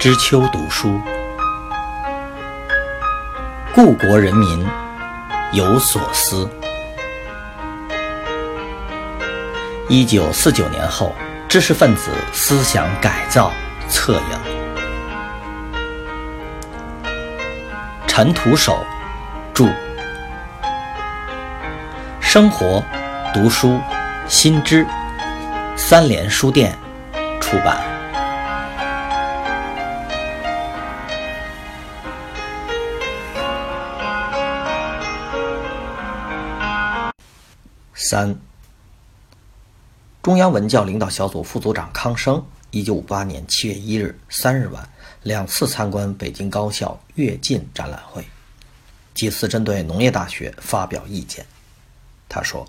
知秋读书，故国人民有所思。一九四九年后，知识分子思想改造策应。陈独守著，生活读书新知，三联书店出版。三，中央文教领导小组副组长康生，一九五八年七月一日、三日晚两次参观北京高校跃进展览会，几次针对农业大学发表意见。他说：“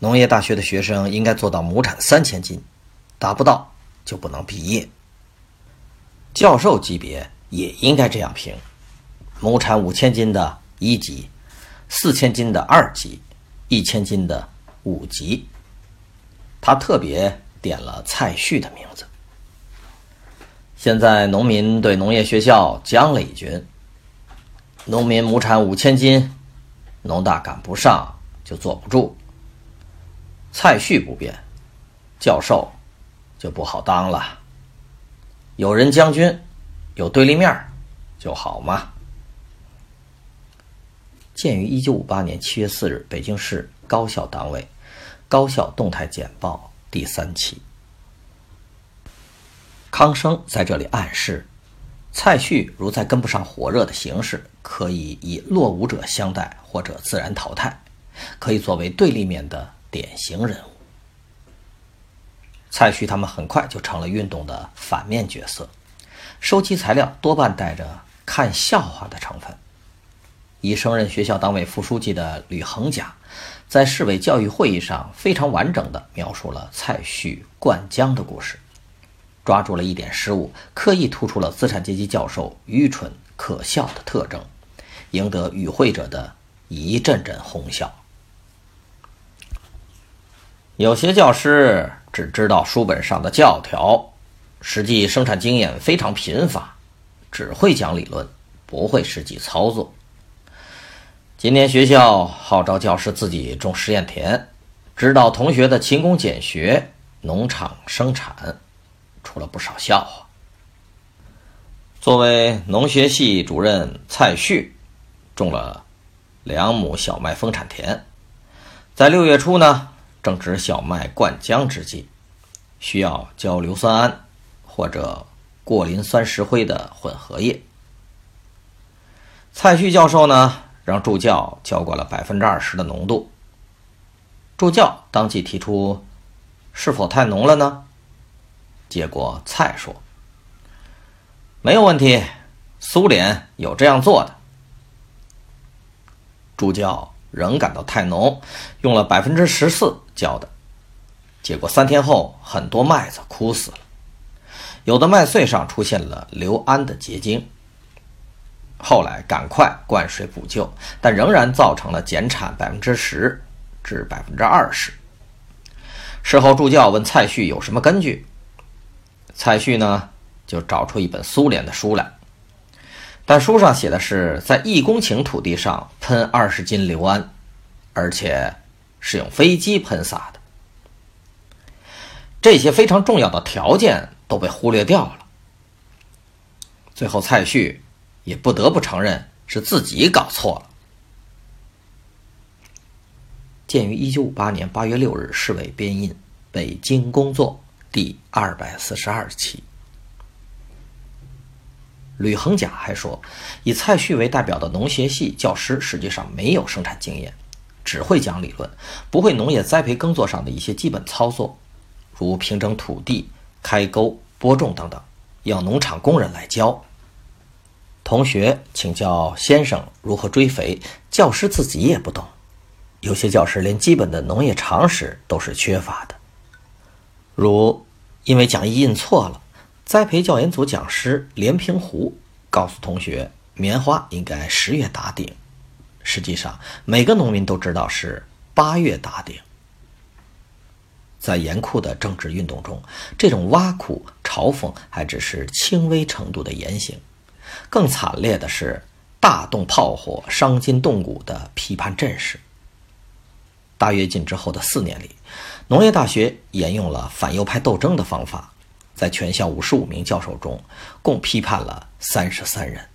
农业大学的学生应该做到亩产三千斤，达不到就不能毕业。教授级别也应该这样评：亩产五千斤的一级，四千斤的二级。”一千斤的五级，他特别点了蔡旭的名字。现在农民对农业学校将了一军，农民亩产五千斤，农大赶不上就坐不住。蔡旭不变，教授就不好当了。有人将军，有对立面就好嘛。鉴于一九五八年七月四日北京市高校党委高校动态简报第三期，康生在这里暗示，蔡旭如再跟不上火热的形势，可以以落伍者相待或者自然淘汰，可以作为对立面的典型人物。蔡旭他们很快就成了运动的反面角色，收集材料多半带着看笑话的成分。已升任学校党委副书记的吕恒甲，在市委教育会议上非常完整地描述了蔡旭灌浆的故事，抓住了一点失误，刻意突出了资产阶级教授愚蠢可笑的特征，赢得与会者的一阵阵哄笑。有些教师只知道书本上的教条，实际生产经验非常贫乏，只会讲理论，不会实际操作。今年学校号召教师自己种实验田，指导同学的勤工俭学、农场生产，出了不少笑话。作为农学系主任蔡旭，种了两亩小麦丰产田，在六月初呢，正值小麦灌浆之际，需要浇硫酸铵或者过磷酸石灰的混合液。蔡旭教授呢？让助教浇过了百分之二十的浓度。助教当即提出：“是否太浓了呢？”结果蔡说：“没有问题，苏联有这样做的。”助教仍感到太浓，用了百分之十四浇的。结果三天后，很多麦子枯死了，有的麦穗上出现了硫胺的结晶。后来赶快灌水补救，但仍然造成了减产百分之十至百分之二十。事后助教问蔡旭有什么根据，蔡旭呢就找出一本苏联的书来，但书上写的是在一公顷土地上喷二十斤硫胺，而且是用飞机喷洒的。这些非常重要的条件都被忽略掉了。最后蔡旭。也不得不承认是自己搞错了。鉴于一九五八年八月六日市委编印《北京工作》第二百四十二期，吕恒甲还说，以蔡旭为代表的农学系教师实际上没有生产经验，只会讲理论，不会农业栽培耕作上的一些基本操作，如平整土地、开沟、播种等等，要农场工人来教。同学请教先生如何追肥，教师自己也不懂。有些教师连基本的农业常识都是缺乏的。如因为讲义印错了，栽培教研组讲师连平湖告诉同学，棉花应该十月打顶，实际上每个农民都知道是八月打顶。在严酷的政治运动中，这种挖苦嘲讽还只是轻微程度的言行，更惨烈的是大动炮火、伤筋动骨的批判阵势。大跃进之后的四年里，农业大学沿用了反右派斗争的方法，在全校五十五名教授中，共批判了三十三人。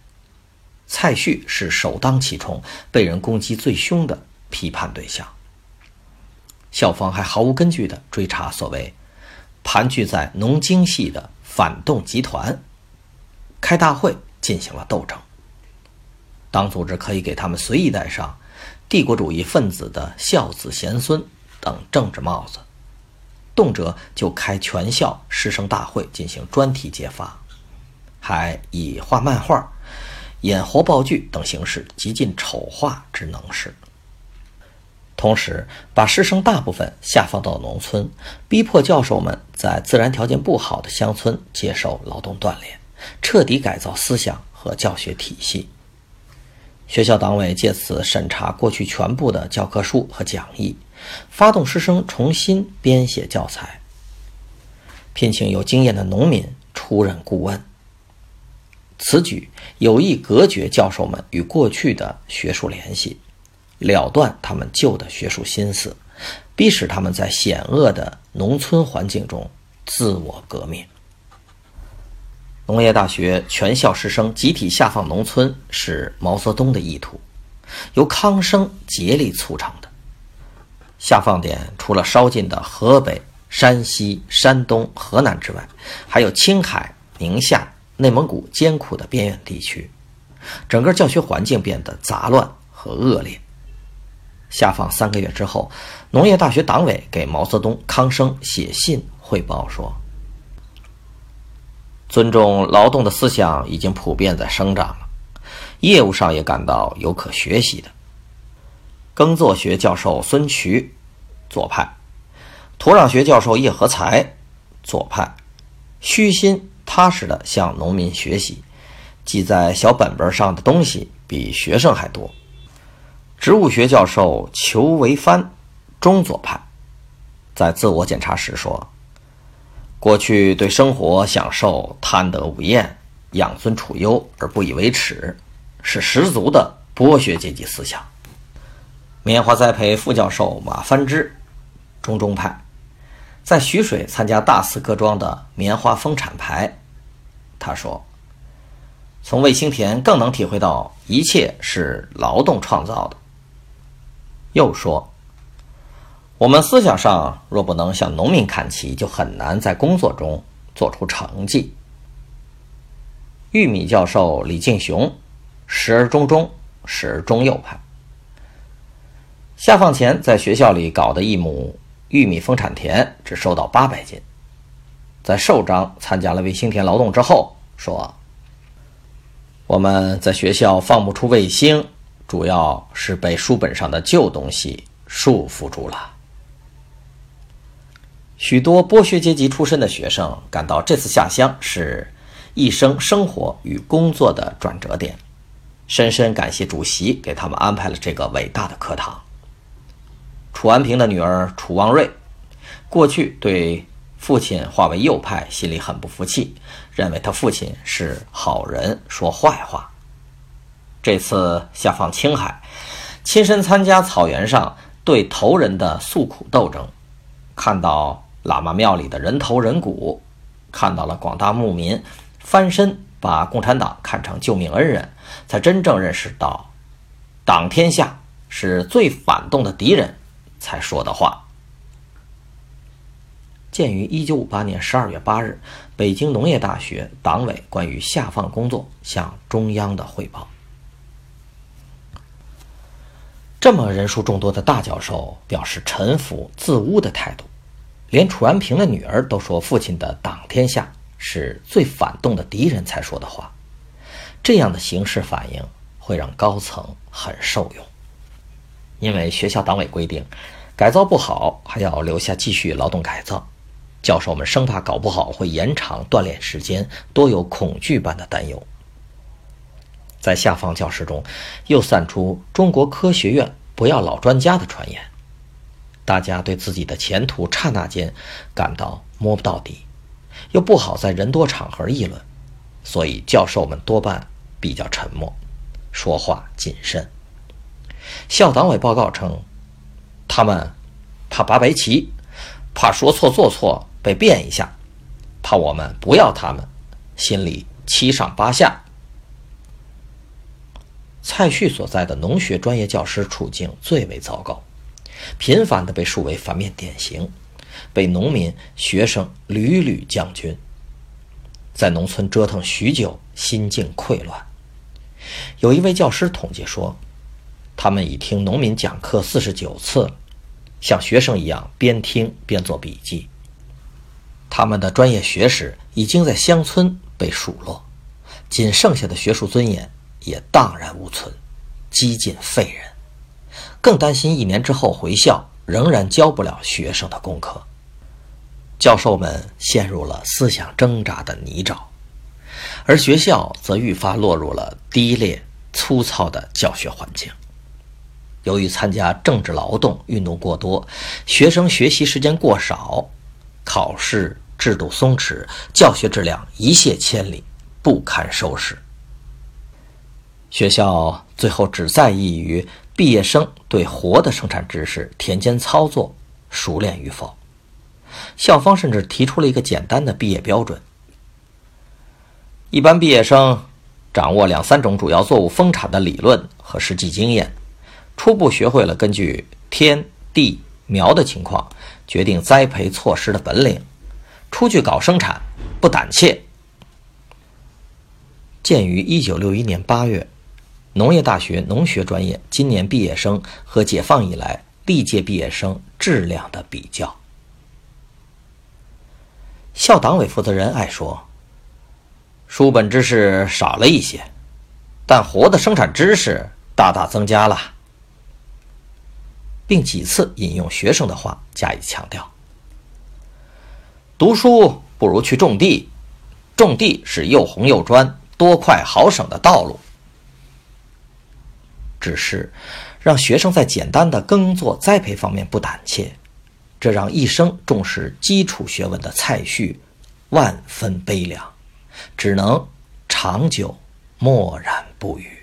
蔡旭是首当其冲、被人攻击最凶的批判对象。校方还毫无根据地追查所谓盘踞在农经系的反动集团，开大会进行了斗争。党组织可以给他们随意戴上“帝国主义分子的孝子贤孙”等政治帽子，动辄就开全校师生大会进行专题揭发，还以画漫画。演活报剧等形式极尽丑化之能事，同时把师生大部分下放到农村，逼迫教授们在自然条件不好的乡村接受劳动锻炼，彻底改造思想和教学体系。学校党委借此审查过去全部的教科书和讲义，发动师生重新编写教材，聘请有经验的农民出任顾问。此举有意隔绝教授们与过去的学术联系，了断他们旧的学术心思，逼使他们在险恶的农村环境中自我革命。农业大学全校师生集体下放农村是毛泽东的意图，由康生竭力促成的。下放点除了稍近的河北、山西、山东、河南之外，还有青海、宁夏。内蒙古艰苦的边远地区，整个教学环境变得杂乱和恶劣。下放三个月之后，农业大学党委给毛泽东、康生写信汇报说：“尊重劳动的思想已经普遍在生长了，业务上也感到有可学习的。耕作学教授孙渠，左派；土壤学教授叶和才，左派；虚心。”踏实的向农民学习，记在小本本上的东西比学生还多。植物学教授裘维帆，中左派，在自我检查时说：“过去对生活享受贪得无厌、养尊处优而不以为耻，是十足的剥削阶级思想。”棉花栽培副教授马帆之，中中派。在徐水参加大肆各庄的棉花丰产牌，他说：“从卫星田更能体会到一切是劳动创造的。”又说：“我们思想上若不能向农民看齐，就很难在工作中做出成绩。”玉米教授李敬雄，时而中中，时而中右派。下放前在学校里搞的一亩。玉米丰产田只收到八百斤，在寿章参加了卫星田劳动之后，说：“我们在学校放不出卫星，主要是被书本上的旧东西束缚住了。”许多剥削阶级出身的学生感到这次下乡是一生生活与工作的转折点，深深感谢主席给他们安排了这个伟大的课堂。楚安平的女儿楚望瑞，过去对父亲化为右派，心里很不服气，认为他父亲是好人，说坏话。这次下放青海，亲身参加草原上对头人的诉苦斗争，看到喇嘛庙里的人头人骨，看到了广大牧民翻身把共产党看成救命恩人，才真正认识到，党天下是最反动的敌人。才说的话。鉴于一九五八年十二月八日北京农业大学党委关于下放工作向中央的汇报，这么人数众多的大教授表示臣服自污的态度，连楚安平的女儿都说父亲的党天下是最反动的敌人才说的话，这样的形式反应会让高层很受用。因为学校党委规定，改造不好还要留下继续劳动改造，教授们生怕搞不好会延长锻炼时间，多有恐惧般的担忧。在下方教室中，又散出中国科学院不要老专家的传言，大家对自己的前途刹那间感到摸不到底，又不好在人多场合议论，所以教授们多半比较沉默，说话谨慎。校党委报告称，他们怕拔白旗，怕说错做错被变一下，怕我们不要他们，心里七上八下。蔡旭所在的农学专业教师处境最为糟糕，频繁地被树为反面典型，被农民、学生屡屡将军，在农村折腾许久，心境溃乱。有一位教师统计说。他们已听农民讲课四十九次，像学生一样边听边做笔记。他们的专业学识已经在乡村被数落，仅剩下的学术尊严也荡然无存，几近废人。更担心一年之后回校仍然教不了学生的功课，教授们陷入了思想挣扎的泥沼，而学校则愈发落入了低劣粗糙的教学环境。由于参加政治劳动运动过多，学生学习时间过少，考试制度松弛，教学质量一泻千里，不堪收拾。学校最后只在意于毕业生对活的生产知识、田间操作熟练与否。校方甚至提出了一个简单的毕业标准：一般毕业生掌握两三种主要作物丰产的理论和实际经验。初步学会了根据天地苗的情况决定栽培措施的本领，出去搞生产不胆怯。鉴于1961年8月农业大学农学专业今年毕业生和解放以来历届毕业生质量的比较，校党委负责人爱说：“书本知识少了一些，但活的生产知识大大增加了。”并几次引用学生的话加以强调：“读书不如去种地，种地是又红又专、多快好省的道路。”只是让学生在简单的耕作栽培方面不胆怯，这让一生重视基础学问的蔡旭万分悲凉，只能长久默然不语。